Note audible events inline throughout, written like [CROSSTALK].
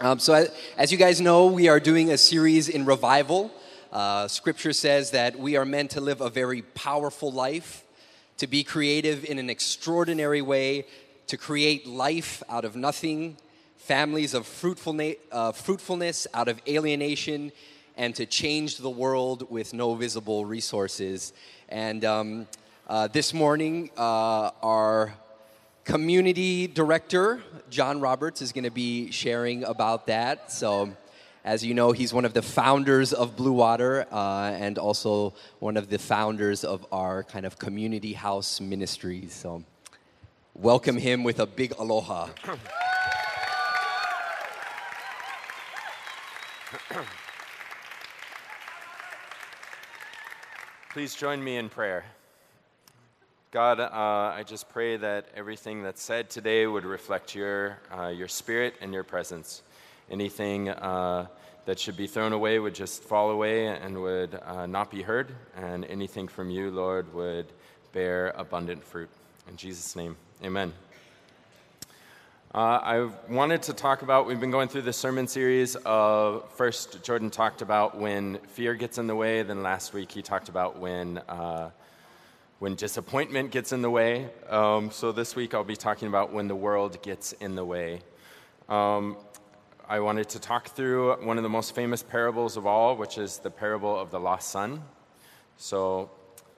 Um, so, as, you guys know, we are doing a series in revival. Uh, scripture says that we are meant to live a very powerful life, to be creative in an extraordinary way, to create life out of nothing, families of uh, fruitfulness out of alienation, and to change the world with no visible resources. And um, uh, this morning, uh, our community director, John Roberts, is going to be sharing about that. So, as you know, he's one of the founders of Blue Water uh, and also one of the founders of our kind of community house ministries. So, welcome him with a big aloha. Please join me in prayer. God, uh, I just pray that everything that's said today would reflect your, uh, your spirit and your presence. Anything uh, that should be thrown away would just fall away and would uh, not be heard, and anything from you, Lord, would bear abundant fruit. In Jesus' name, amen. Uh, I wanted to talk about, we've been going through the sermon series. Of, first, Jordan talked about when fear gets in the way, then last week he talked about when uh, when disappointment gets in the way. Um, so this week I'll be talking about when the world gets in the way. Um, I wanted to talk through one of the most famous parables of all, which is the parable of the lost son. So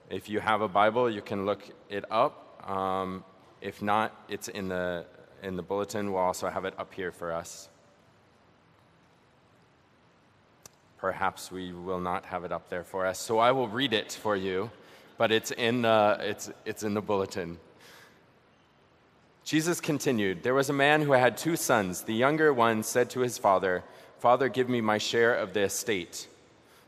if you have a Bible, you can look it up. Um, if not, it's in the, in the bulletin. We'll also have it up here for us. Perhaps we will not have it up there for us. So I will read it for you but it's in, the, it's, it's in the bulletin. Jesus continued There was a man who had two sons. The younger one said to his father, Father, give me my share of the estate.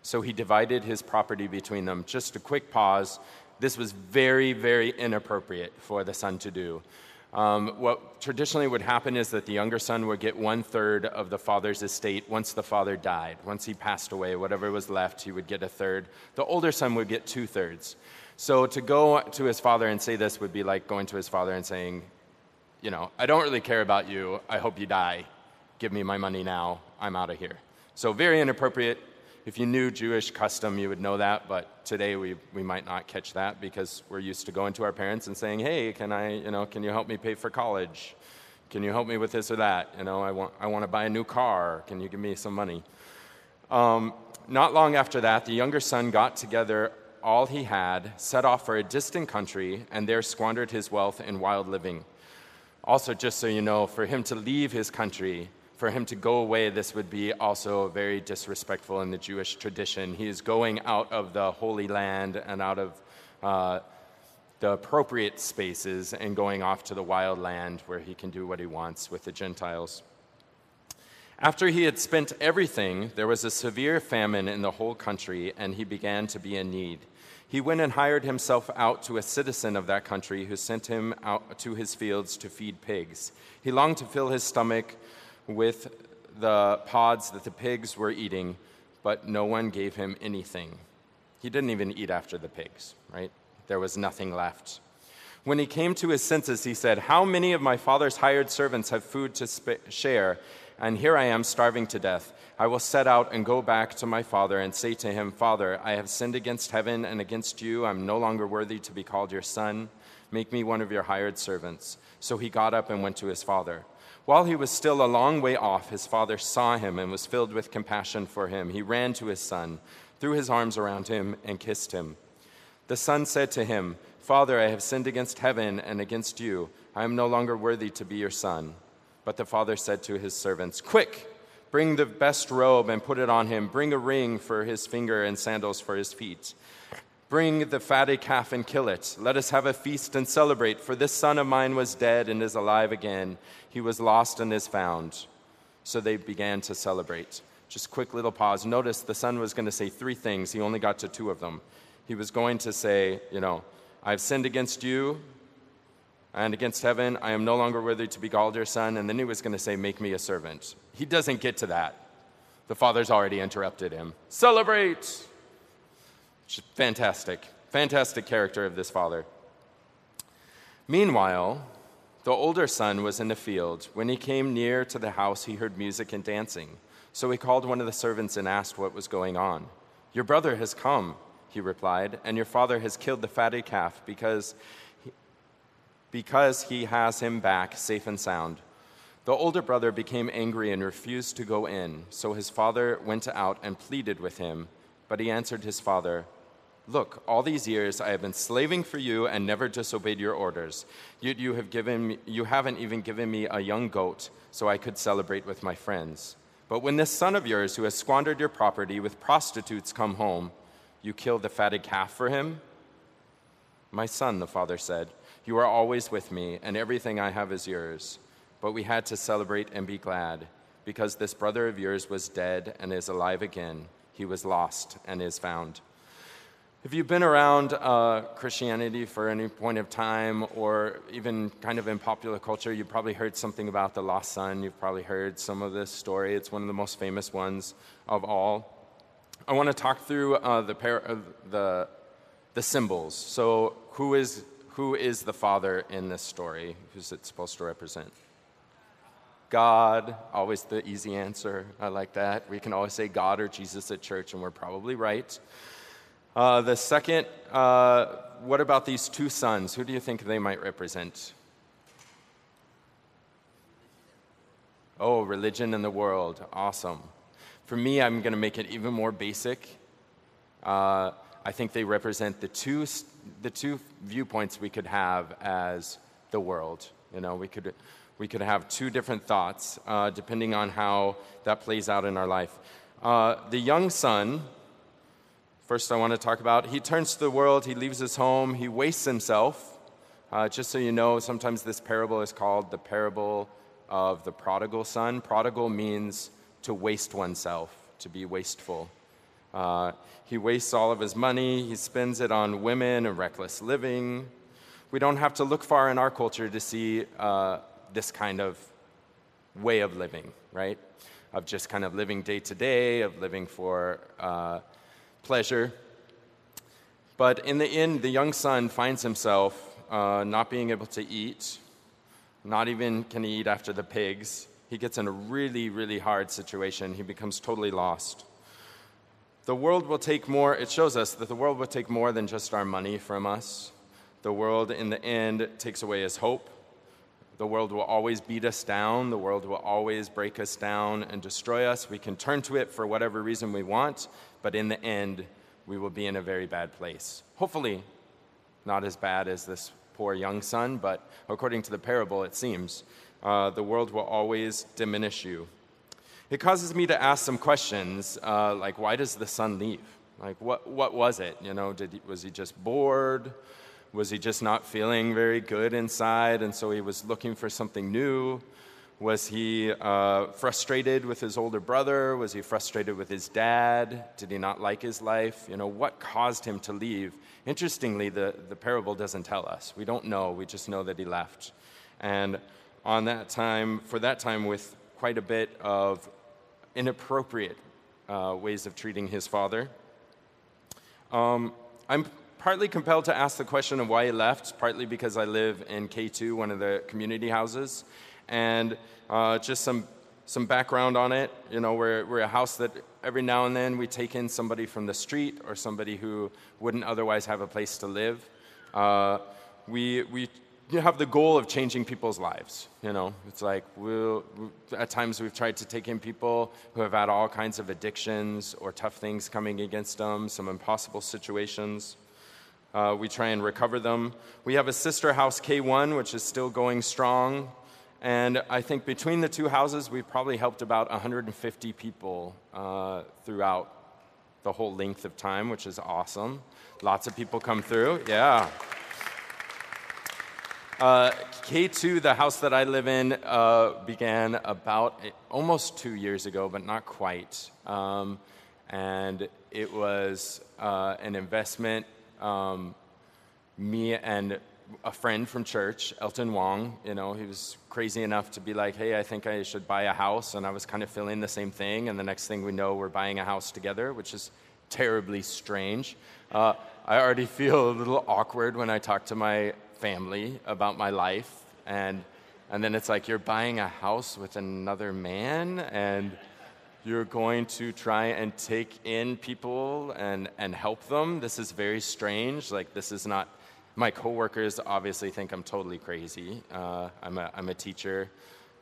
So he divided his property between them. Just a quick pause. This was very, very inappropriate for the son to do. Um, what traditionally would happen is that the younger son would get one third of the father's estate once the father died. Once he passed away, whatever was left, he would get a third. The older son would get two thirds. So to go to his father and say this would be like going to his father and saying, you know, I don't really care about you. I hope you die. Give me my money now. I'm out of here. So very inappropriate. If you knew Jewish custom, you would know that, but today we, we might not catch that because we're used to going to our parents and saying, hey, can I, you know, can you help me pay for college? Can you help me with this or that? You know, I want, I want to buy a new car. Can you give me some money? Um, not long after that, the younger son got together all he had, set off for a distant country, and there squandered his wealth in wild living. Also, just so you know, for him to leave his country, for him to go away, this would be also very disrespectful in the Jewish tradition. He is going out of the Holy Land and out of uh, the appropriate spaces and going off to the wild land where he can do what he wants with the Gentiles. After he had spent everything, there was a severe famine in the whole country, and he began to be in need he went and hired himself out to a citizen of that country who sent him out to his fields to feed pigs. He longed to fill his stomach with the pods that the pigs were eating, but no one gave him anything. He didn't even eat after the pigs, right? There was nothing left. When he came to his senses, he said, How many of my father's hired servants have food to sp- share, and here I am starving to death? I will set out and go back to my father and say to him, Father, I have sinned against heaven and against you. I'm no longer worthy to be called your son. Make me one of your hired servants. So he got up and went to his father. While he was still a long way off, his father saw him and was filled with compassion for him. He ran to his son, threw his arms around him, and kissed him. The son said to him, Father, I have sinned against heaven and against you. I am no longer worthy to be your son. But the father said to his servants, Quick! Bring the best robe and put it on him. Bring a ring for his finger and sandals for his feet. Bring the fatted calf and kill it. Let us have a feast and celebrate, for this son of mine was dead and is alive again. He was lost and is found. So they began to celebrate. Just quick little pause. Notice the son was going to say three things. He only got to two of them. He was going to say, you know, I've sinned against you and against heaven. I am no longer worthy to be called your son. And then he was going to say, Make me a servant. He doesn't get to that. The father's already interrupted him. Celebrate! Fantastic. Fantastic character of this father. Meanwhile, The older son was in the field. When he came near to the house, he heard music and dancing. So he called one of the servants and asked what was going on. Your brother has come, he replied, and your father has killed the fatted calf because because he has him back safe and sound. The older brother became angry and refused to go in. So his father went out and pleaded with him. But he answered his father, Look, all these years I have been slaving for you and never disobeyed your orders. Yet you, have given me, you haven't even given me a young goat so I could celebrate with my friends. But when this son of yours who has squandered your property with prostitutes come home, you kill the fatted calf for him? My son, the father said, you are always with me, and everything I have is yours. But we had to celebrate and be glad, because this brother of yours was dead and is alive again. He was lost and is found. If you've been around uh, Christianity for any point of time, or even kind of in popular culture, you've probably heard something about the lost son. You've probably heard some of this story. It's one of the most famous ones of all. I want to talk through uh, the, par- uh, the, the symbols. So, who is, who is the father in this story? Who's it supposed to represent? God, always the easy answer. I like that. We can always say God or Jesus at church, and we're probably right. Uh, the second, uh, what about these two sons? Who do you think they might represent? Oh, religion and the world. Awesome. For me, I'm going to make it even more basic. Uh, I think they represent the two, the two viewpoints we could have as the world. You know, we could, we could have two different thoughts uh, depending on how that plays out in our life. Uh, the young son First, I want to talk about he turns to the world, he leaves his home, he wastes himself. Uh, just so you know, sometimes this parable is called the parable of the prodigal son. Prodigal means to waste oneself, to be wasteful. Uh, he wastes all of his money, he spends it on women and reckless living. We don't have to look far in our culture to see uh, this kind of way of living, right? Of just kind of living day to day, of living for uh, pleasure. But in the end, the young son finds himself uh, not being able to eat, not even can he eat after the pigs. He gets in a really, really hard situation. He becomes totally lost. The world will take more, it shows us that the world will take more than just our money from us. The world, in the end, takes away his hope. The world will always beat us down. The world will always break us down and destroy us. We can turn to it for whatever reason we want, but in the end, we will be in a very bad place. Hopefully, not as bad as this poor young son, but according to the parable, it seems uh, the world will always diminish you. It causes me to ask some questions, uh, like why does the son leave? Like what what was it? You know, did was he just bored? Was he just not feeling very good inside, and so he was looking for something new? Was he uh, frustrated with his older brother? Was he frustrated with his dad? Did he not like his life? You know, what caused him to leave? Interestingly, the, the parable doesn't tell us. We don't know. We just know that he left. And on that time, for that time, with quite a bit of inappropriate uh, ways of treating his father. Um, I'm partly compelled to ask the question of why he left, partly because I live in K2, one of the community houses. And uh, just some, some background on it. You know, we're, we're a house that every now and then we take in somebody from the street or somebody who wouldn't otherwise have a place to live. Uh, we, we have the goal of changing people's lives. You know, it's like we'll, at times we've tried to take in people who have had all kinds of addictions or tough things coming against them, some impossible situations. Uh, we try and recover them. We have a sister house, K1, which is still going strong. And I think between the two houses, we've probably helped about 150 people uh, throughout the whole length of time, which is awesome. Lots of people come through. Yeah. Uh, K2, the house that I live in, uh, began about almost two years ago, but not quite. Um, and it was uh, an investment. Um, me and a friend from church, Elton Wong, you know, he was crazy enough to be like, hey, I think I should buy a house. And I was kind of feeling the same thing. And the next thing we know, we're buying a house together, which is terribly strange. Uh, I already [LAUGHS] feel a little awkward when I talk to my family about my life. And And then it's like you're buying a house with another man and you're going to try and take in people and, and help them. This is very strange. Like, this is not, my coworkers obviously think I'm totally crazy. Uh, I'm, a, I'm a teacher.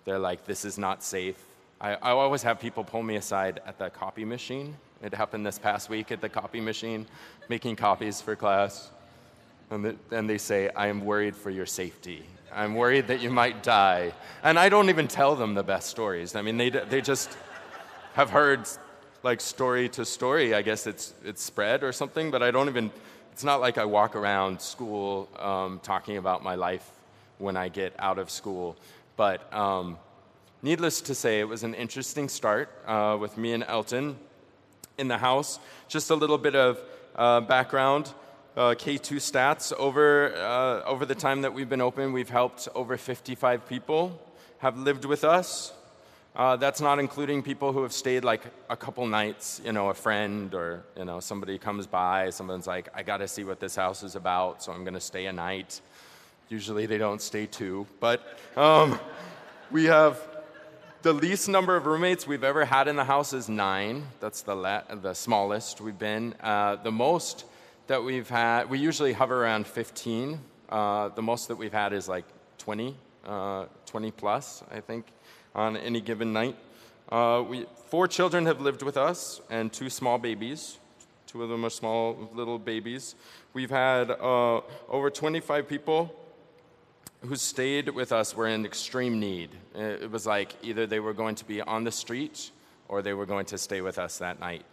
They're like, this is not safe. I, I always have people pull me aside at the copy machine. It happened this past week at the copy machine, making copies for class. And, the, and they say, I am worried for your safety. I'm worried that you might die. And I don't even tell them the best stories. I mean, they, they just have heard like story to story. I guess it's, it's spread or something, but I don't even, it's not like I walk around school um, talking about my life when I get out of school. But um, needless to say, it was an interesting start uh, with me and Elton in the house. Just a little bit of uh, background. Uh, K2 stats. Over, uh, over the time that we've been open, we've helped over 55 people have lived with us. Uh, that's not including people who have stayed like a couple nights, you know, a friend or, you know, somebody comes by, someone's like, I got to see what this house is about, so I'm going to stay a night. Usually they don't stay two, but um, we have the least number of roommates we've ever had in the house is nine. That's the, la- the smallest we've been. Uh, the most that we've had, we usually hover around 15. Uh, the most that we've had is like 20, uh, 20 plus, I think on any given night. Uh, we, four children have lived with us and two small babies. Two of them are small little babies. We've had uh, over 25 people who stayed with us were in extreme need. It was like either they were going to be on the street or they were going to stay with us that night.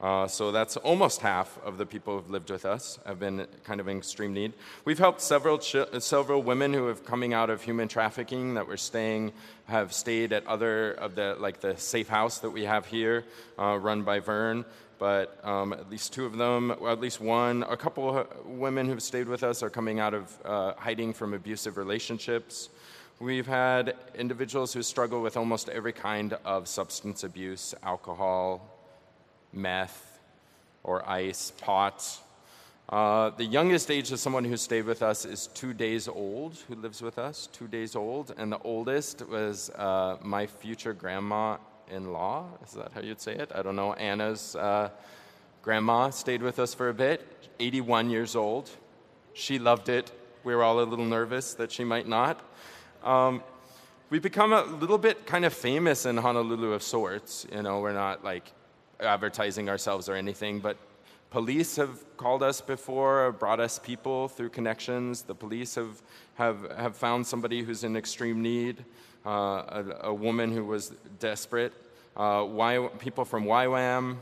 Uh, so that's almost half of the people who've lived with us have been kind of in extreme need. We've helped several ch- several women who have coming out of human trafficking that were staying have stayed at other of the like the safe house that we have here, uh, run by Vern. But um, at least two of them, at least one, a couple women who've stayed with us are coming out of uh, hiding from abusive relationships. We've had individuals who struggle with almost every kind of substance abuse, alcohol, meth, or ice, pot. Uh, the youngest age of someone who stayed with us is two days old, who lives with us, two days old. And the oldest was uh, my future grandma in law. Is that how you'd say it? I don't know. Anna's uh, grandma stayed with us for a bit, 81 years old. She loved it. We were all a little nervous that she might not. Um, we've become a little bit kind of famous in Honolulu of sorts. You know, we're not like advertising ourselves or anything, but police have called us before, brought us people through connections. The police have, have, have found somebody who's in extreme need, uh, a, a, woman who was desperate. Uh, y, people from YWAM,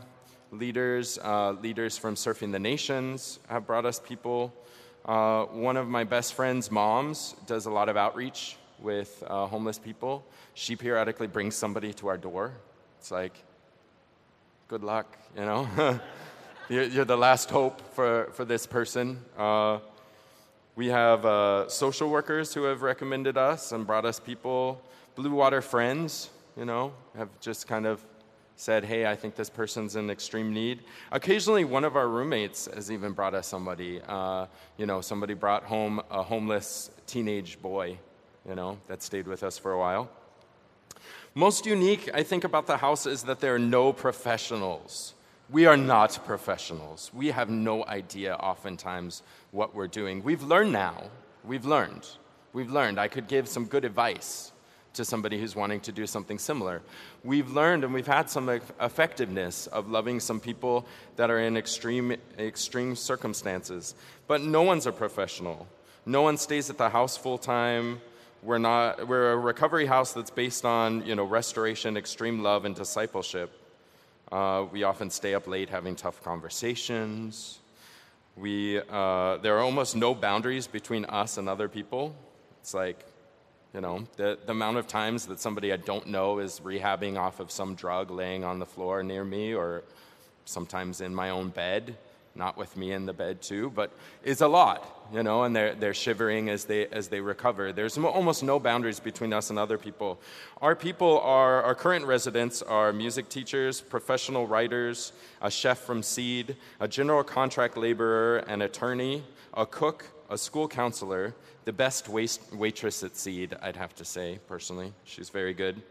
leaders, uh, leaders from Surfing the Nations have brought us people. Uh, one of my best friend's moms does a lot of outreach with uh, homeless people. She periodically brings somebody to our door. It's like, good luck, you know? [LAUGHS] you're, the last hope for, for this person. Uh, we have uh, social workers who have recommended us and brought us people. Blue Water Friends, you know, have just kind of said, hey, I think this person's in extreme need. Occasionally, one of our roommates has even brought us somebody. Uh, you know, somebody brought home a homeless teenage boy, you know, that stayed with us for a while. Most unique, I think, about the house is that there are no professionals. We are not professionals. We have no idea, oftentimes, what we're doing. We've learned now. We've learned. We've learned. I could give some good advice to somebody who's wanting to do something similar. We've learned and we've had some effectiveness of loving some people that are in extreme, extreme circumstances. But no one's a professional. No one stays at the house full time. We're not we're a recovery house that's based on you know restoration, extreme love, and discipleship. Uh, we often stay up late having tough conversations. We uh, there are almost no boundaries between us and other people. It's like you know the, the amount of times that somebody I don't know is rehabbing off of some drug, laying on the floor near me, or sometimes in my own bed not with me in the bed too, but is a lot, you know, and they're, they're shivering as they, as they recover. There's almost no boundaries between us and other people. Our people are, our current residents are music teachers, professional writers, a chef from Seed, a general contract laborer, an attorney, a cook, a school counselor, the best waist, waitress at Seed, I'd have to say, personally. She's very good.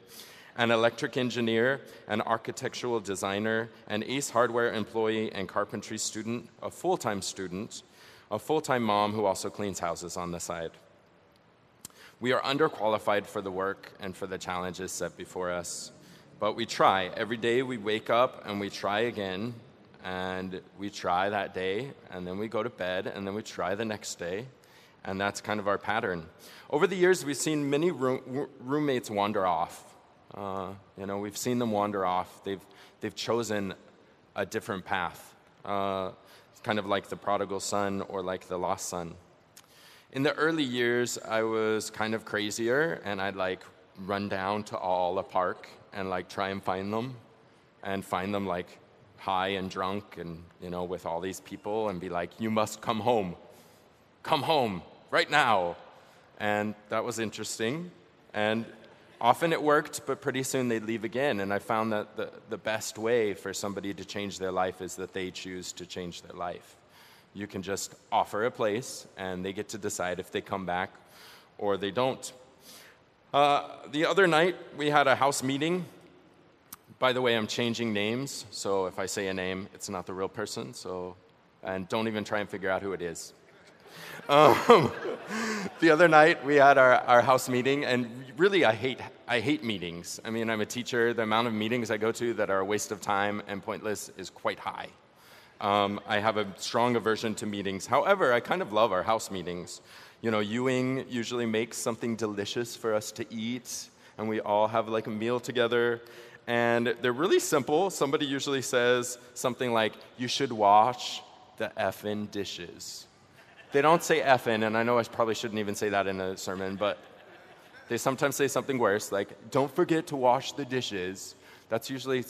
An electric engineer, an architectural designer, an ACE hardware employee and carpentry student, a full time student, a full time mom who also cleans houses on the side. We are underqualified for the work and for the challenges set before us, but we try. Every day we wake up and we try again, and we try that day, and then we go to bed, and then we try the next day, and that's kind of our pattern. Over the years, we've seen many room, roommates wander off. Uh, you know, we've seen them wander off. They've, they've chosen a different path, uh, kind of like the prodigal son or like the lost son. In the early years, I was kind of crazier, and I'd like run down to A'ala Park and like try and find them, and find them like high and drunk, and you know, with all these people, and be like, "You must come home, come home right now," and that was interesting, and often it worked, but pretty soon they'd leave again. And I found that the, the best way for somebody to change their life is that they choose to change their life. You can just offer a place, and they get to decide if they come back or they don't. Uh, the other night, we had a house meeting. By the way, I'm changing names, so if I say a name, it's not the real person. So, and don't even try and figure out who it is. [LAUGHS] Um, [LAUGHS] the other night we had our, our house meeting, and really I hate I hate meetings. I mean, I'm a teacher. The amount of meetings I go to that are a waste of time and pointless is quite high. Um, I have a strong aversion to meetings. However, I kind of love our house meetings. You know, Ewing usually makes something delicious for us to eat, and we all have like a meal together. And they're really simple. Somebody usually says something like, You should wash the effing dishes. They don't say effing, and I know I probably shouldn't even say that in a sermon, but they sometimes say something worse, like, Don't forget to wash the dishes. That's usually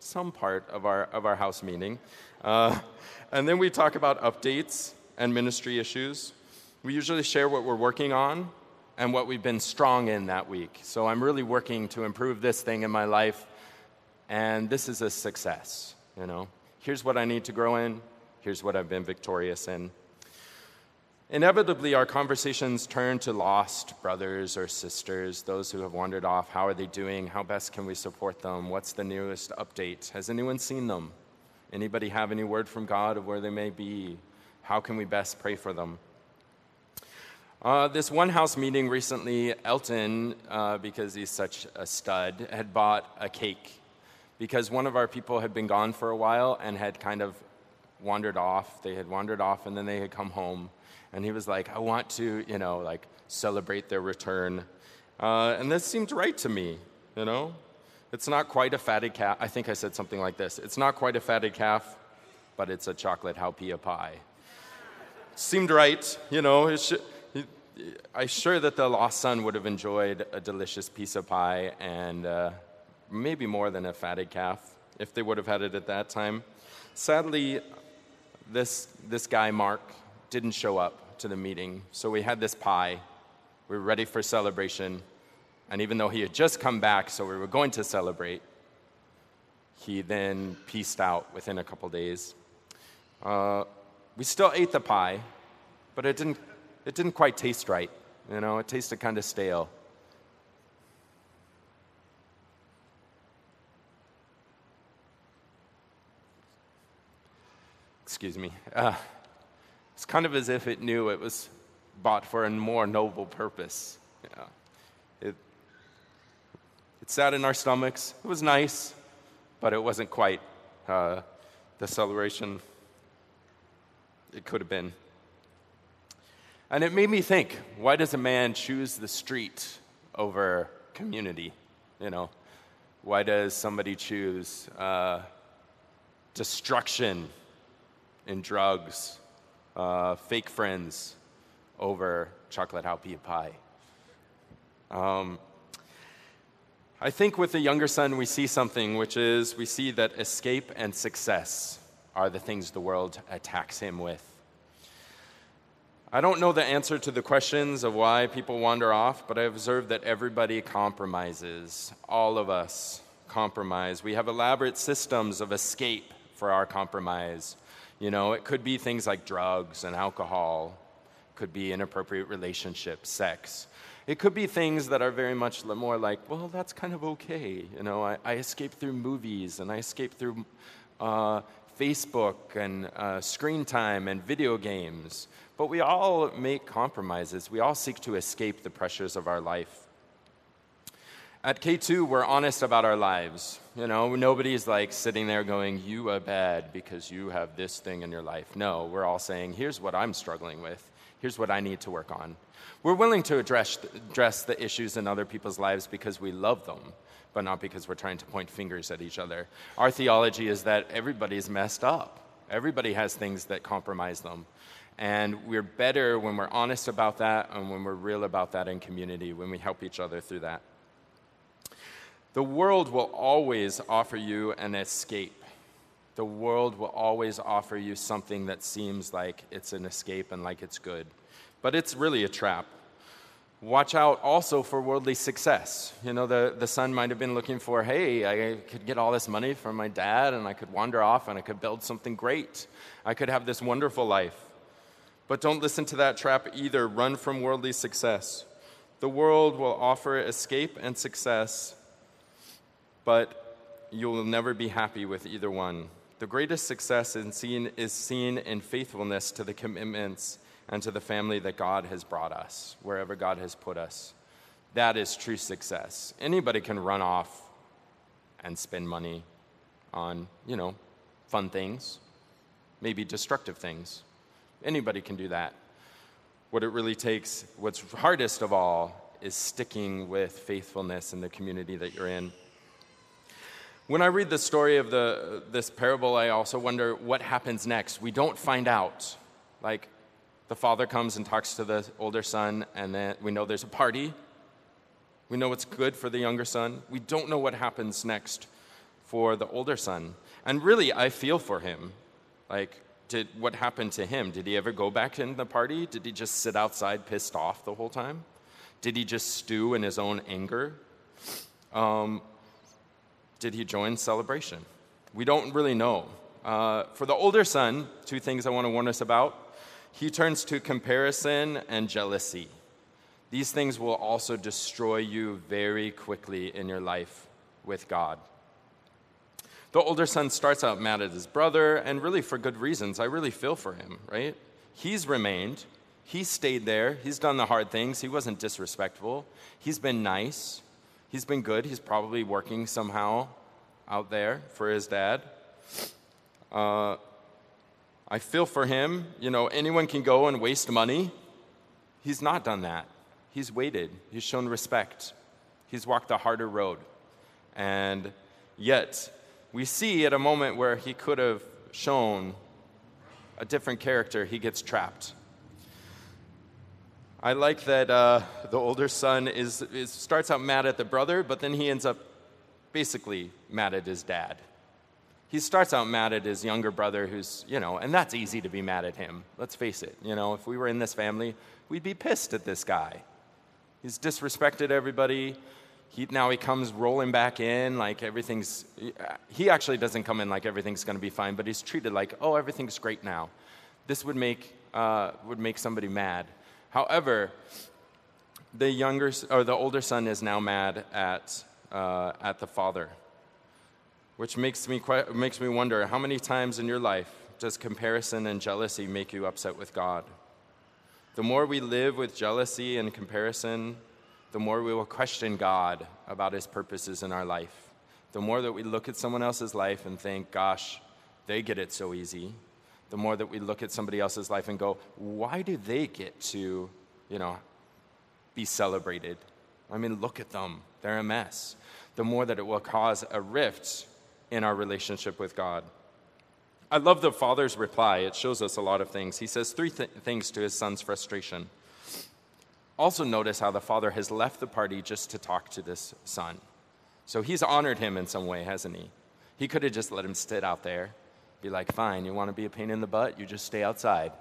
some part of our, of our house meeting. Uh, and then we talk about updates and ministry issues. We usually share what we're working on and what we've been strong in that week. So I'm really working to improve this thing in my life, and this is a success. You know, here's what I need to grow in. Here's what I've been victorious in. Inevitably, our conversations turn to lost brothers or sisters, those who have wandered off. How are they doing? How best can we support them? What's the newest update? Has anyone seen them? Anybody have any word from God of where they may be? How can we best pray for them? Uh, this one house meeting recently, Elton, uh, because he's such a stud, had bought a cake because one of our people had been gone for a while and had kind of wandered off. They had wandered off and then they had come home. And he was like, I want to, you know, like celebrate their return. Uh, and this seemed right to me, you know? It's not quite a fatted calf. I think I said something like this. It's not quite a fatted calf, but it's a chocolate haupia pie. Seemed right, you know. I'm sure that the lost son would have enjoyed a delicious piece of pie and uh, maybe more than a fatted calf if they would have had it at that time. Sadly, this, this guy, Mark, didn't show up to the meeting, so we had this pie. We were ready for celebration. And even though he had just come back, so we were going to celebrate, he then pieced out within a couple days. Uh, we still ate the pie, but it didn't, it didn't quite taste right. You know, it tasted kind of stale. Excuse me. Uh, it's kind of as if it knew it was bought for a more noble purpose. Yeah. It sat in our stomachs. It was nice, but it wasn't quite uh, the celebration it could have been. And it made me think why does a man choose the street over community? You know, why does somebody choose uh, destruction in drugs, uh, fake friends over chocolate haupia pie? Um, I think with the younger son, we see something, which is we see that escape and success are the things the world attacks him with. I don't know the answer to the questions of why people wander off, but I observe that everybody compromises. All of us compromise. We have elaborate systems of escape for our compromise. You know, it could be things like drugs and alcohol, Could be inappropriate relationships, sex. It could be things that are very much more like, well, that's kind of okay. You know, I, I escape through movies and I escape through uh, Facebook and uh, screen time and video games. But we all make compromises. We all seek to escape the pressures of our life. At K2, we're honest about our lives. You know, nobody's like sitting there going, You are bad because you have this thing in your life. No, we're all saying, Here's what I'm struggling with. Here's what I need to work on. We're willing to address, address the issues in other people's lives because we love them, but not because we're trying to point fingers at each other. Our theology is that everybody's messed up, everybody has things that compromise them. And we're better when we're honest about that and when we're real about that in community, when we help each other through that. The world will always offer you an escape. The world will always offer you something that seems like it's an escape and like it's good. But it's really a trap. Watch out also for worldly success. You know, the, the son might have been looking for, hey, I could get all this money from my dad and I could wander off and I could build something great. I could have this wonderful life. But don't listen to that trap either. Run from worldly success. The world will offer escape and success, but you will never be happy with either one. The greatest success seen, is seen in faithfulness to the commitments and to the family that God has brought us, wherever God has put us. That is true success. Anybody can run off and spend money on, you know, fun things, maybe destructive things. Anybody can do that. What it really takes, what's hardest of all, is sticking with faithfulness in the community that you're in. When I read the story of the, this parable, I also wonder what happens next. We don't find out. Like, the father comes and talks to the older son, and then we know there's a party. We know it's good for the younger son. We don't know what happens next for the older son. And really, I feel for him. Like, did, what happened to him? Did he ever go back in the party? Did he just sit outside pissed off the whole time? Did he just stew in his own anger? Um, did he join celebration? We don't really know. Uh, for the older son, two things I want to warn us about. He turns to comparison and jealousy. These things will also destroy you very quickly in your life with God. The older son starts out mad at his brother, and really for good reasons. I really feel for him, right? He's remained, he stayed there, he's done the hard things, he wasn't disrespectful, he's been nice, He's been good. He's probably working somehow out there for his dad. Uh, I feel for him. You know, anyone can go and waste money. He's not done that. He's waited, he's shown respect, he's walked a harder road. And yet, we see at a moment where he could have shown a different character, he gets trapped. I like that uh, the older son is, is, starts out mad at the brother, but then he ends up basically mad at his dad. He starts out mad at his younger brother, who's, you know, and that's easy to be mad at him. Let's face it. You know, if we were in this family, we'd be pissed at this guy. He's disrespected everybody. He, now he comes rolling back in like everything's. He actually doesn't come in like everything's going to be fine, but he's treated like, oh, everything's great now. This would make, uh, would make somebody mad. However, the younger or the older son is now mad at uh, at the father, which makes me makes me wonder how many times in your life does comparison and jealousy make you upset with God? The more we live with jealousy and comparison, the more we will question God about His purposes in our life. The more that we look at someone else's life and think, "Gosh, they get it so easy," the more that we look at somebody else's life and go, why do they get to, you know, be celebrated? I mean, look at them. They're a mess. The more that it will cause a rift in our relationship with God. I love the father's reply. It shows us a lot of things. He says three th- things to his son's frustration. Also, notice how the father has left the party just to talk to this son. So he's honored him in some way, hasn't he? He could have just let him sit out there be like, fine, you want to be a pain in the butt? You just stay outside.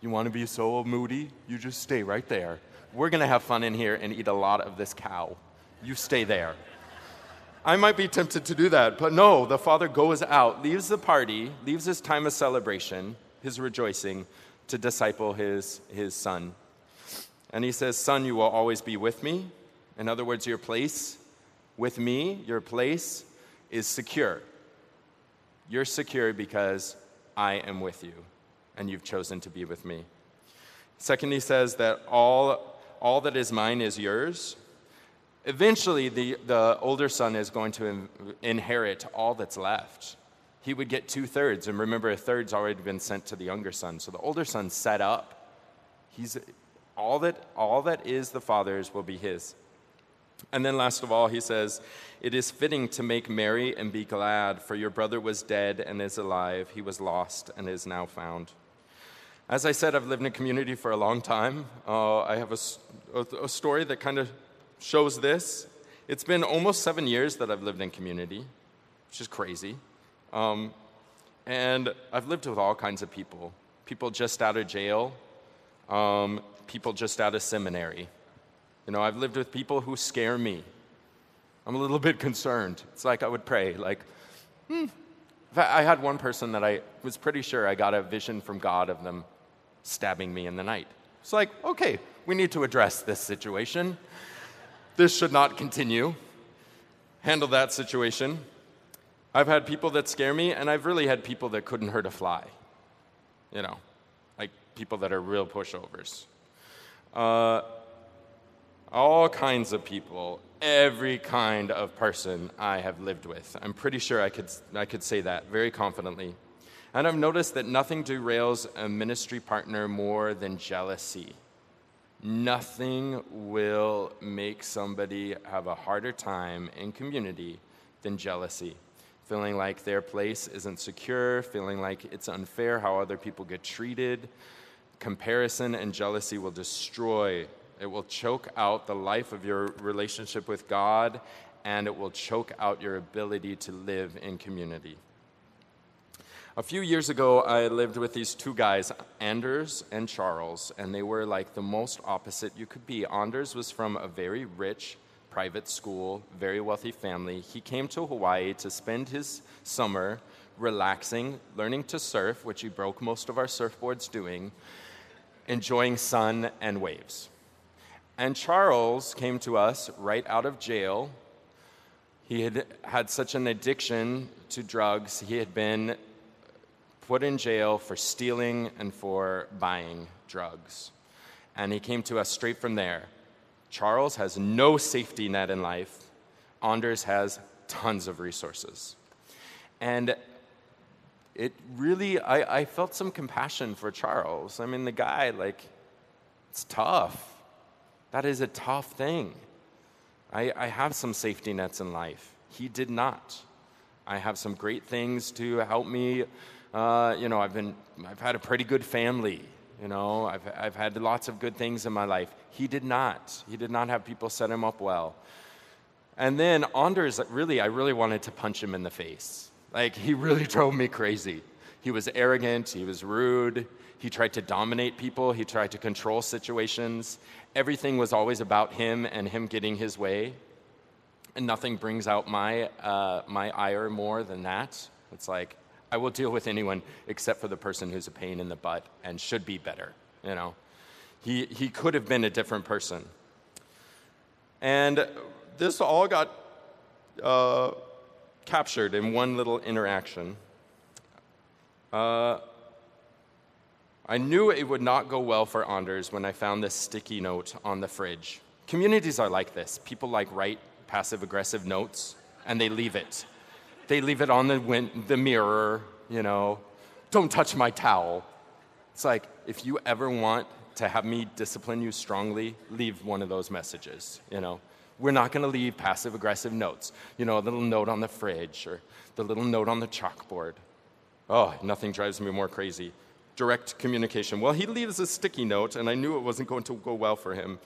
You want to be so moody? You just stay right there. We're going to have fun in here and eat a lot of this cow. You stay there. I might be tempted to do that, but no, the father goes out, leaves the party, leaves his time of celebration, his rejoicing, to disciple his, his son. And he says, Son, you will always be with me. In other words, your place with me, your place is secure. You're secure because I am with you, and you've chosen to be with me. Second, he says that all, all that is mine is yours. Eventually, the, the older son is going to in, inherit all that's left. He would get two thirds, and remember, a third's already been sent to the younger son. So the older son's set up. He's, all, that, all that is the father's will be his. And then, last of all, he says, It is fitting to make merry and be glad, for your brother was dead and is alive. He was lost and is now found. As I said, I've lived in a community for a long time. Uh, I have a, a, a story that kind of shows this. It's been almost seven years that I've lived in community, which is crazy. Um, and I've lived with all kinds of people people just out of jail, um, people just out of seminary. You know, I've lived with people who scare me. I'm a little [LAUGHS] bit concerned. It's like I would pray, like, hmm. I had one person that I was pretty sure I got a vision from God of them stabbing me in the night. It's like, okay, we need to address this situation. This should not continue. Handle that situation. I've had people that scare me, and I've really had people that couldn't hurt a fly. You know, like people that are real pushovers. Uh, all kinds of people, every kind of person I have lived with. I'm pretty sure I could, I could say that very confidently. And I've noticed that nothing derails a ministry partner more than jealousy. Nothing will make somebody have a harder time in community than jealousy. Feeling like their place isn't secure, feeling like it's unfair how other people get treated. Comparison and jealousy will destroy, it will choke out the life of your relationship with God, and it will choke out your ability to live in community. A few years ago, I lived with these two guys, Anders and Charles, and they were like the most opposite you could be. Anders was from a very rich private school, very wealthy family. He came to Hawaii to spend his summer relaxing, learning to surf, which he broke most of our surfboards doing, enjoying sun and waves. And Charles came to us right out of jail. He had had such an addiction to drugs. He had been put in jail for stealing and for buying drugs. And he came to us straight from there. Charles has no safety net in life, Anders has tons of resources. And it really, I, I felt some compassion for Charles. I mean, the guy, like, it's tough. That is a tough thing. I, I have some safety nets in life. He did not. I have some great things to help me uh, you know, I've been, I've had a pretty good family. You know, I've, I've had lots of good things in my life. He did not. He did not have people set him up well. And then Anders, really, I really wanted to punch him in the face. Like, he [LAUGHS] really drove me crazy. He was arrogant, he was rude, he tried to dominate people, he tried to control situations. Everything was always about him and him getting his way. And nothing brings out my, uh, my ire more than that. It's like, I will deal with anyone except for the person who's a pain in the butt and should be better, you know. He, he could have been a different person. And this all got uh, captured in one little interaction. Uh, I knew it would not go well for Anders when I found this sticky note on the fridge. Communities are like this. People like write passive aggressive notes and they leave it they leave it on the, win- the mirror, you know, don't touch my towel. It's like, if you ever want to have me discipline you strongly, leave one of those messages, you know. We're not going to leave passive aggressive notes, you know, a little note on the fridge or the little note on the chalkboard. Oh, nothing drives me more crazy. Direct communication. Well, he leaves a sticky note, and I knew it wasn't going to go well for him.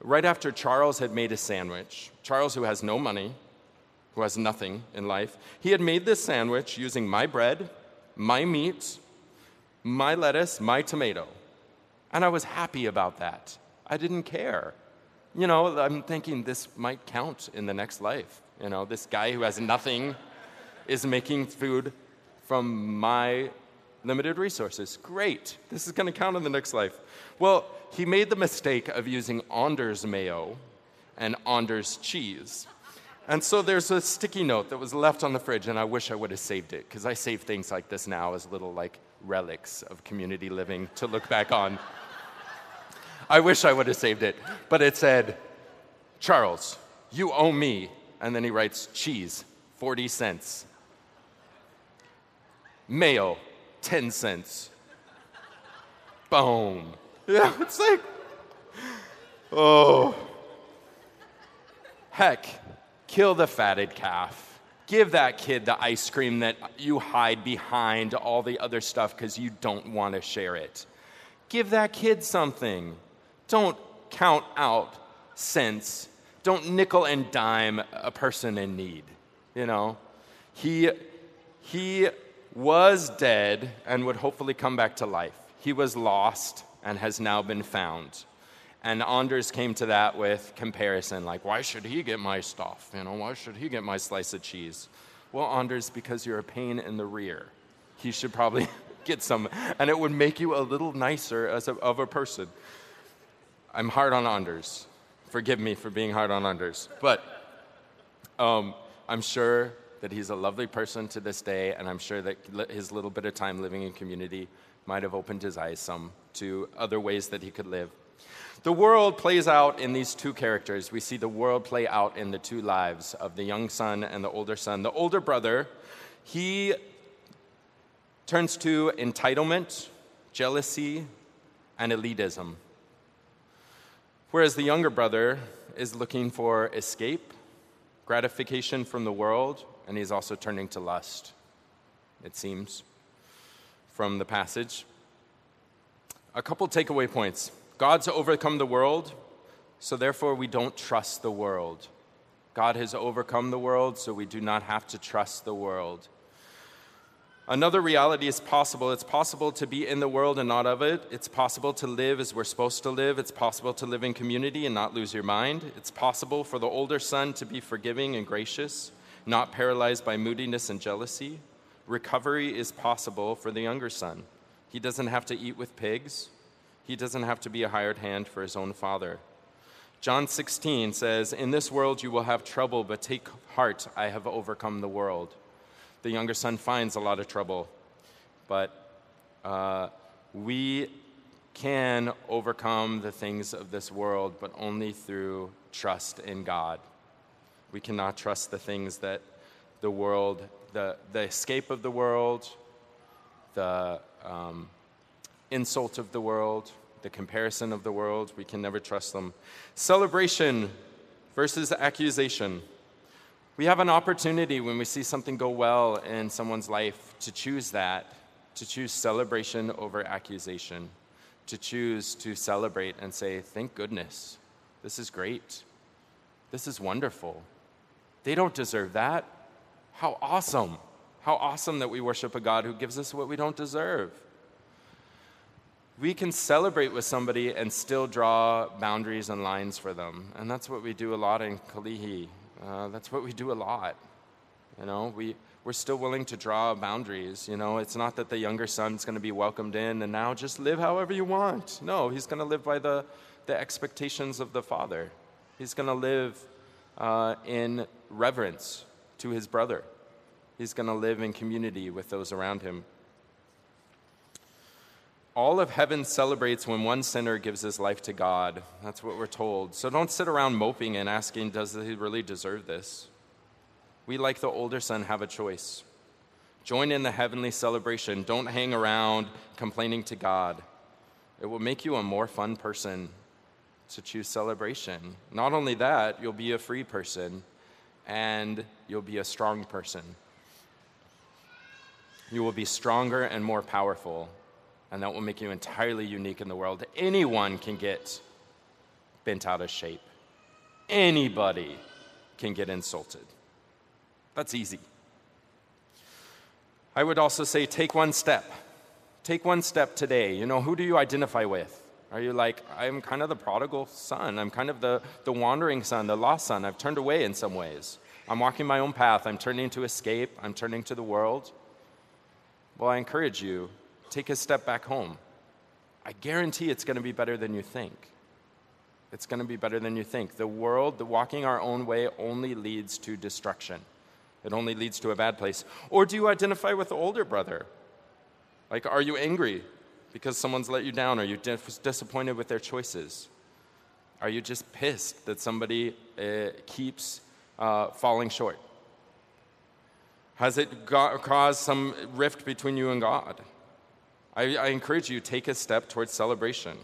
Right after Charles had made a sandwich, Charles, who has no money, who has nothing in life, he had made this sandwich using my bread, my meat, my lettuce, my tomato. And I was happy about that. I didn't care. You know, I'm thinking this might count in the next life. You know, this guy who has nothing is making food from my limited resources. Great. This is going to count in the next life. Well, he made the mistake of using Anders mayo and Anders cheese. And so there's a sticky note that was left on the fridge, and I wish I would have saved it because I save things like this now as little like relics of community living to look back on. I wish I would have saved it, but it said, Charles, you owe me. And then he writes, cheese, 40 cents. Mayo, 10 cents. Boom. Yeah, [LAUGHS] it's like, oh. Heck, kill the fatted calf. Give that kid the ice cream that you hide behind all the other stuff because you don't want to share it. Give that kid something. Don't count out cents. Don't nickel and dime a person in need. You know, he, he was dead and would hopefully come back to life. He was lost and has now been found. And Anders came to that with comparison, like, why should he get my stuff? You know, why should he get my slice of cheese? Well, Anders, because you're a pain in the rear. He should probably [LAUGHS] get some, and it would make you a little nicer as a, of a person. I'm hard on Anders. Forgive me for being hard on Anders. But um, I'm sure that he's a lovely person to this day, and I'm sure that his little bit of time living in community might have opened his eyes some to other ways that he could live. The world plays out in these two characters. We see the world play out in the two lives of the young son and the older son. The older brother, he turns to entitlement, jealousy, and elitism. Whereas the younger brother is looking for escape, gratification from the world, and he's also turning to lust, it seems, from the passage. A couple takeaway points. God's overcome the world, so therefore we don't trust the world. God has overcome the world, so we do not have to trust the world. Another reality is possible. It's possible to be in the world and not of it. It's possible to live as we're supposed to live. It's possible to live in community and not lose your mind. It's possible for the older son to be forgiving and gracious, not paralyzed by moodiness and jealousy. Recovery is possible for the younger son. He doesn't have to eat with pigs. He doesn't have to be a hired hand for his own father. John 16 says, In this world you will have trouble, but take heart, I have overcome the world. The younger son finds a lot of trouble, but uh, we can overcome the things of this world, but only through trust in God. We cannot trust the things that the world, the, the escape of the world, the um, insult of the world, the comparison of the world. We can never trust them. Celebration versus accusation. We have an opportunity when we see something go well in someone's life to choose that, to choose celebration over accusation, to choose to celebrate and say, Thank goodness, this is great. This is wonderful. They don't deserve that. How awesome. How awesome that we worship a God who gives us what we don't deserve we can celebrate with somebody and still draw boundaries and lines for them. And that's what we do a lot in Kalihi. Uh, that's what we do a lot. You know, we, we're still willing to draw boundaries. You know, it's not that the younger son's going to be welcomed in and now just live however you want. No, he's going to live by the, the expectations of the father. He's going to live uh, in reverence to his brother. He's going to live in community with those around him. All of heaven celebrates when one sinner gives his life to God. That's what we're told. So don't sit around moping and asking, does he really deserve this? We, like the older son, have a choice. Join in the heavenly celebration. Don't hang around complaining to God. It will make you a more fun person to choose celebration. Not only that, you'll be a free person and you'll be a strong person. You will be stronger and more powerful and that will make you entirely unique in the world. Anyone can get bent out of shape, anybody can get insulted. That's easy. I would also say take one step. Take one step today. You know, who do you identify with? Are you like, I'm kind of the prodigal son? I'm kind of the, the wandering son, the lost son. I've turned away in some ways. I'm walking my own path. I'm turning to escape. I'm turning to the world. Well, I encourage you take a step back home. I guarantee it's going to be better than you think. It's going to be better than you think. The world, the walking our own way, only leads to destruction. It only leads to a bad place. Or do you identify with the older brother? Like, are you angry because someone's let you down? Are you dis- disappointed with their choices? Are you just pissed that somebody uh, keeps uh, falling short? Has it got, caused some rift between you and God? I, I encourage you, take a step towards celebration.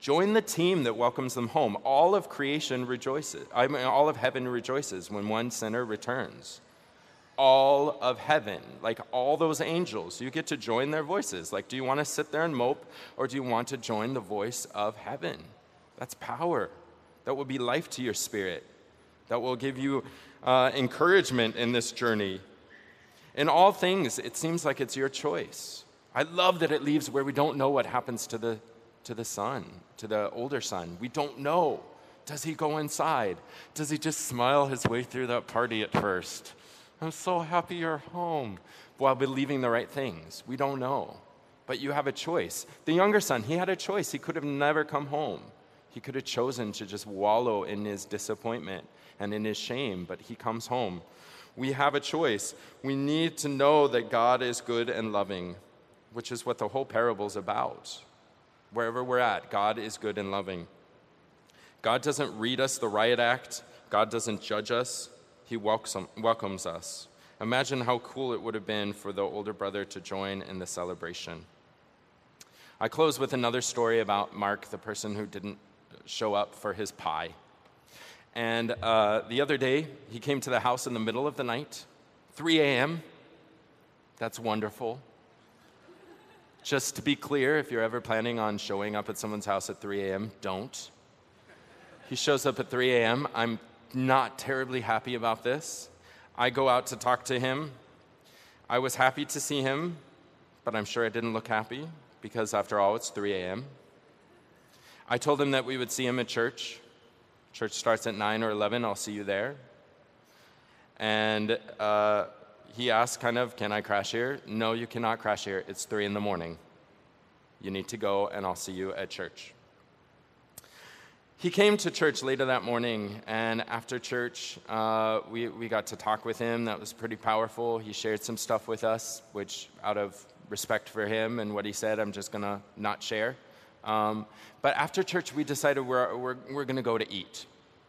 Join the team that welcomes them home. All of creation rejoices. I mean, all of heaven rejoices when one sinner returns. All of heaven, like all those angels, you get to join their voices. Like, do you want to sit there and mope, or do you want to join the voice of heaven? That's power. That will be life to your spirit. That will give you uh, encouragement in this journey. In all things, it seems like it's your choice. I love that it leaves where we don't know what happens to the, to the son, to the older son. We don't know. Does he go inside? Does he just smile his way through that party at first? I'm so happy you're home while believing the right things. We don't know. But you have a choice. The younger son, he had a choice. He could have never come home. He could have chosen to just wallow in his disappointment and in his shame, but he comes home. We have a choice. We need to know that God is good and loving which is what the whole parable is about. Wherever we're at, God is good and loving. God doesn't read us the riot act, God doesn't judge us, He welcomes us. Imagine how cool it would have been for the older brother to join in the celebration. I close with another story about Mark, the person who didn't show up for his pie. And uh, the other day, he came to the house in the middle of the night, 3 a.m. That's wonderful. Just to be clear, if you're ever planning on showing up at someone's house at 3 a.m., don't. He shows up at 3 a.m. I'm not terribly happy about this. I go out to talk to him. I was happy to see him, but I'm sure I didn't look happy because, after all, it's 3 a.m. I told him that we would see him at church. Church starts at 9 or 11. I'll see you there. And uh, he asked, kind of, can I crash here? No, you cannot crash here. It's three in the morning. You need to go, and I'll see you at church. He came to church later that morning, and after church, uh, we, we got to talk with him. That was pretty powerful. He shared some stuff with us, which, out of respect for him and what he said, I'm just going to not share. Um, but after church, we decided we're, we're, we're going to go to eat.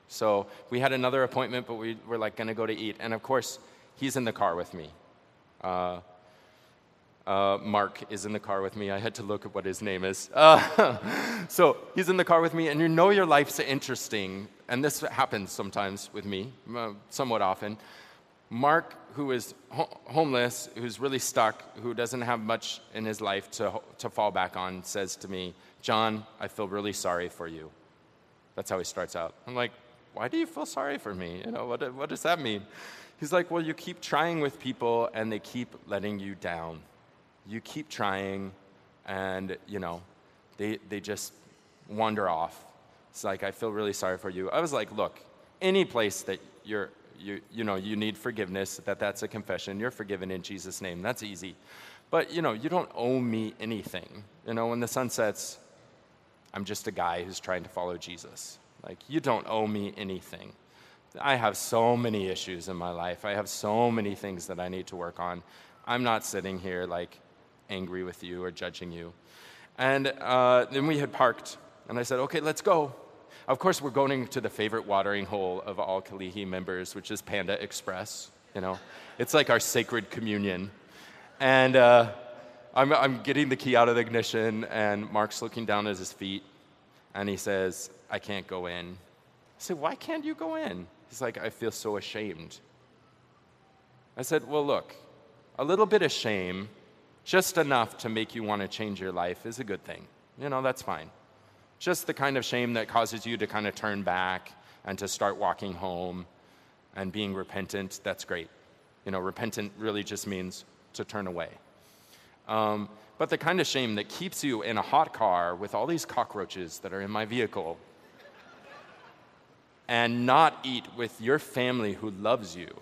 So we had another appointment, but we were like going to go to eat. And of course, he's in the car with me. Uh, uh, Mark is in the car with me. I had to look at what his name is. Uh, [LAUGHS] so he's in the car with me, and you know your life's interesting, and this happens sometimes with me, uh, somewhat often. Mark, who is ho- homeless, who's really stuck, who doesn't have much in his life to, to fall back on, says to me, John, I feel really sorry for you. That's how he starts out. I'm like, why do you feel sorry for me? You know, what, what does that mean? He's like, Well, you keep trying with people and they keep letting you down. You keep trying and, you know, they, they just wander off. It's like, I feel really sorry for you. I was like, Look, any place that you're, you, you know, you need forgiveness, that that's a confession, you're forgiven in Jesus' name. That's easy. But, you know, you don't owe me anything. You know, when the sun sets, I'm just a guy who's trying to follow Jesus. Like, you don't owe me anything. I have so many issues in my life. I have so many things that I need to work on. I'm not sitting here like angry with you or judging you. And uh, then we had parked, and I said, okay, let's go. Of course, we're going to the favorite watering hole of all Kalihi members, which is Panda Express. You know, it's like our sacred communion. And uh, I'm, I'm getting the key out of the ignition, and Mark's looking down at his feet, and he says, I can't go in. I said, Why can't you go in? He's like, I feel so ashamed. I said, Well, look, a little bit of shame, just enough to make you want to change your life, is a good thing. You know, that's fine. Just the kind of shame that causes you to kind of turn back and to start walking home and being repentant, that's great. You know, repentant really just means to turn away. Um, but the kind of shame that keeps you in a hot car with all these cockroaches that are in my vehicle and not eat with your family who loves you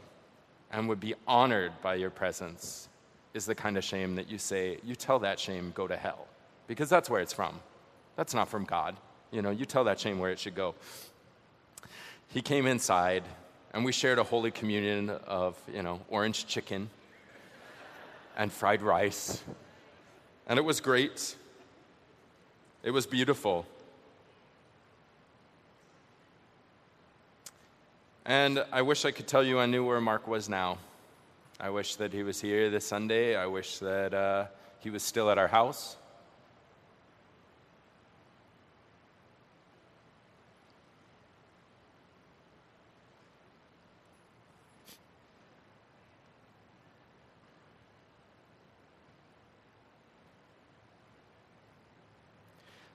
and would be honored by your presence. Is the kind of shame that you say, you tell that shame, go to hell, because that's where it's from. That's not from God. You know, you tell that shame where it should go. He came inside, and we shared a holy communion of, you know, orange chicken and fried rice. And it was great. It was beautiful. And I wish I could tell you I knew where Mark was now. I wish that he was here this Sunday. I wish that uh, he was still at our house.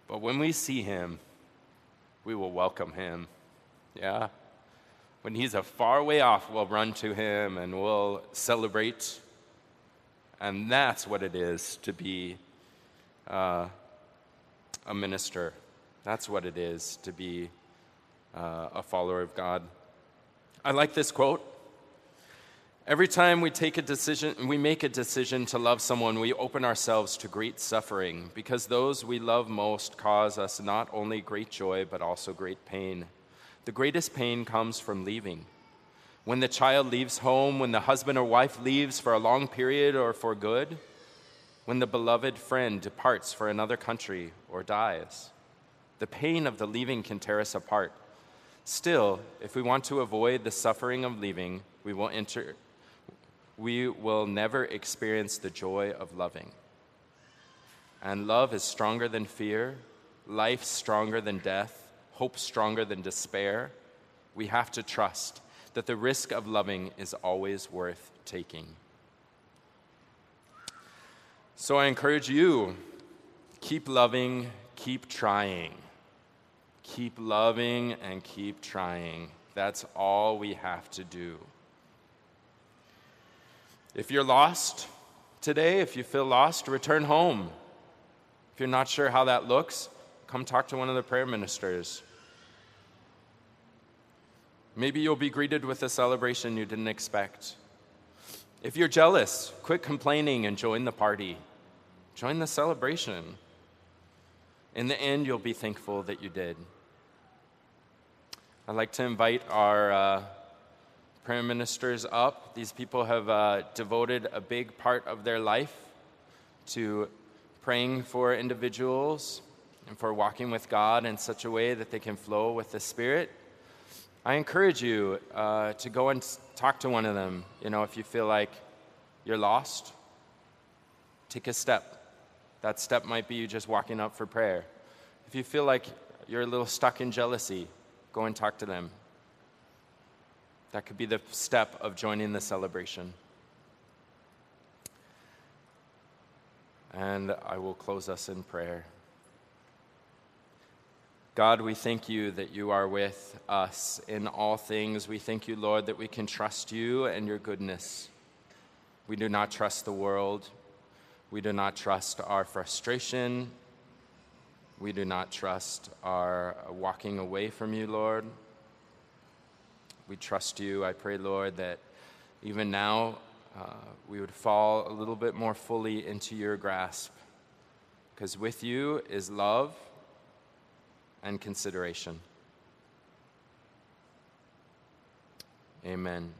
But when we see him, we will welcome him. Yeah? When he's a far way off, we'll run to him and we'll celebrate. And that's what it is to be uh, a minister. That's what it is to be uh, a follower of God. I like this quote Every time we take a decision, we make a decision to love someone, we open ourselves to great suffering because those we love most cause us not only great joy but also great pain. The greatest pain comes from leaving. When the child leaves home, when the husband or wife leaves for a long period or for good, when the beloved friend departs for another country or dies. The pain of the leaving can tear us apart. Still, if we want to avoid the suffering of leaving, we will enter we will never experience the joy of loving. And love is stronger than fear, life stronger than death, hope stronger than despair. We have to trust that the risk of loving is always worth taking. So I encourage you keep loving, keep trying. Keep loving and keep trying. That's all we have to do. If you're lost today, if you feel lost, return home. If you're not sure how that looks, come talk to one of the prayer ministers. Maybe you'll be greeted with a celebration you didn't expect. If you're jealous, quit complaining and join the party. Join the celebration. In the end, you'll be thankful that you did. I'd like to invite our. Uh, prayer ministers up. These people have uh, devoted a big part of their life to praying for individuals and for walking with God in such a way that they can flow with the Spirit. I encourage you uh, to go and talk to one of them. You know, if you feel like you're lost, take a step. That step might be you just walking up for prayer. If you feel like you're a little stuck in jealousy, go and talk to them. That could be the step of joining the celebration. And I will close us in prayer. God, we thank you that you are with us in all things. We thank you, Lord, that we can trust you and your goodness. We do not trust the world. We do not trust our frustration. We do not trust our walking away from you, Lord. We trust you. I pray, Lord, that even now uh, we would fall a little bit more fully into your grasp. Because with you is love and consideration. Amen.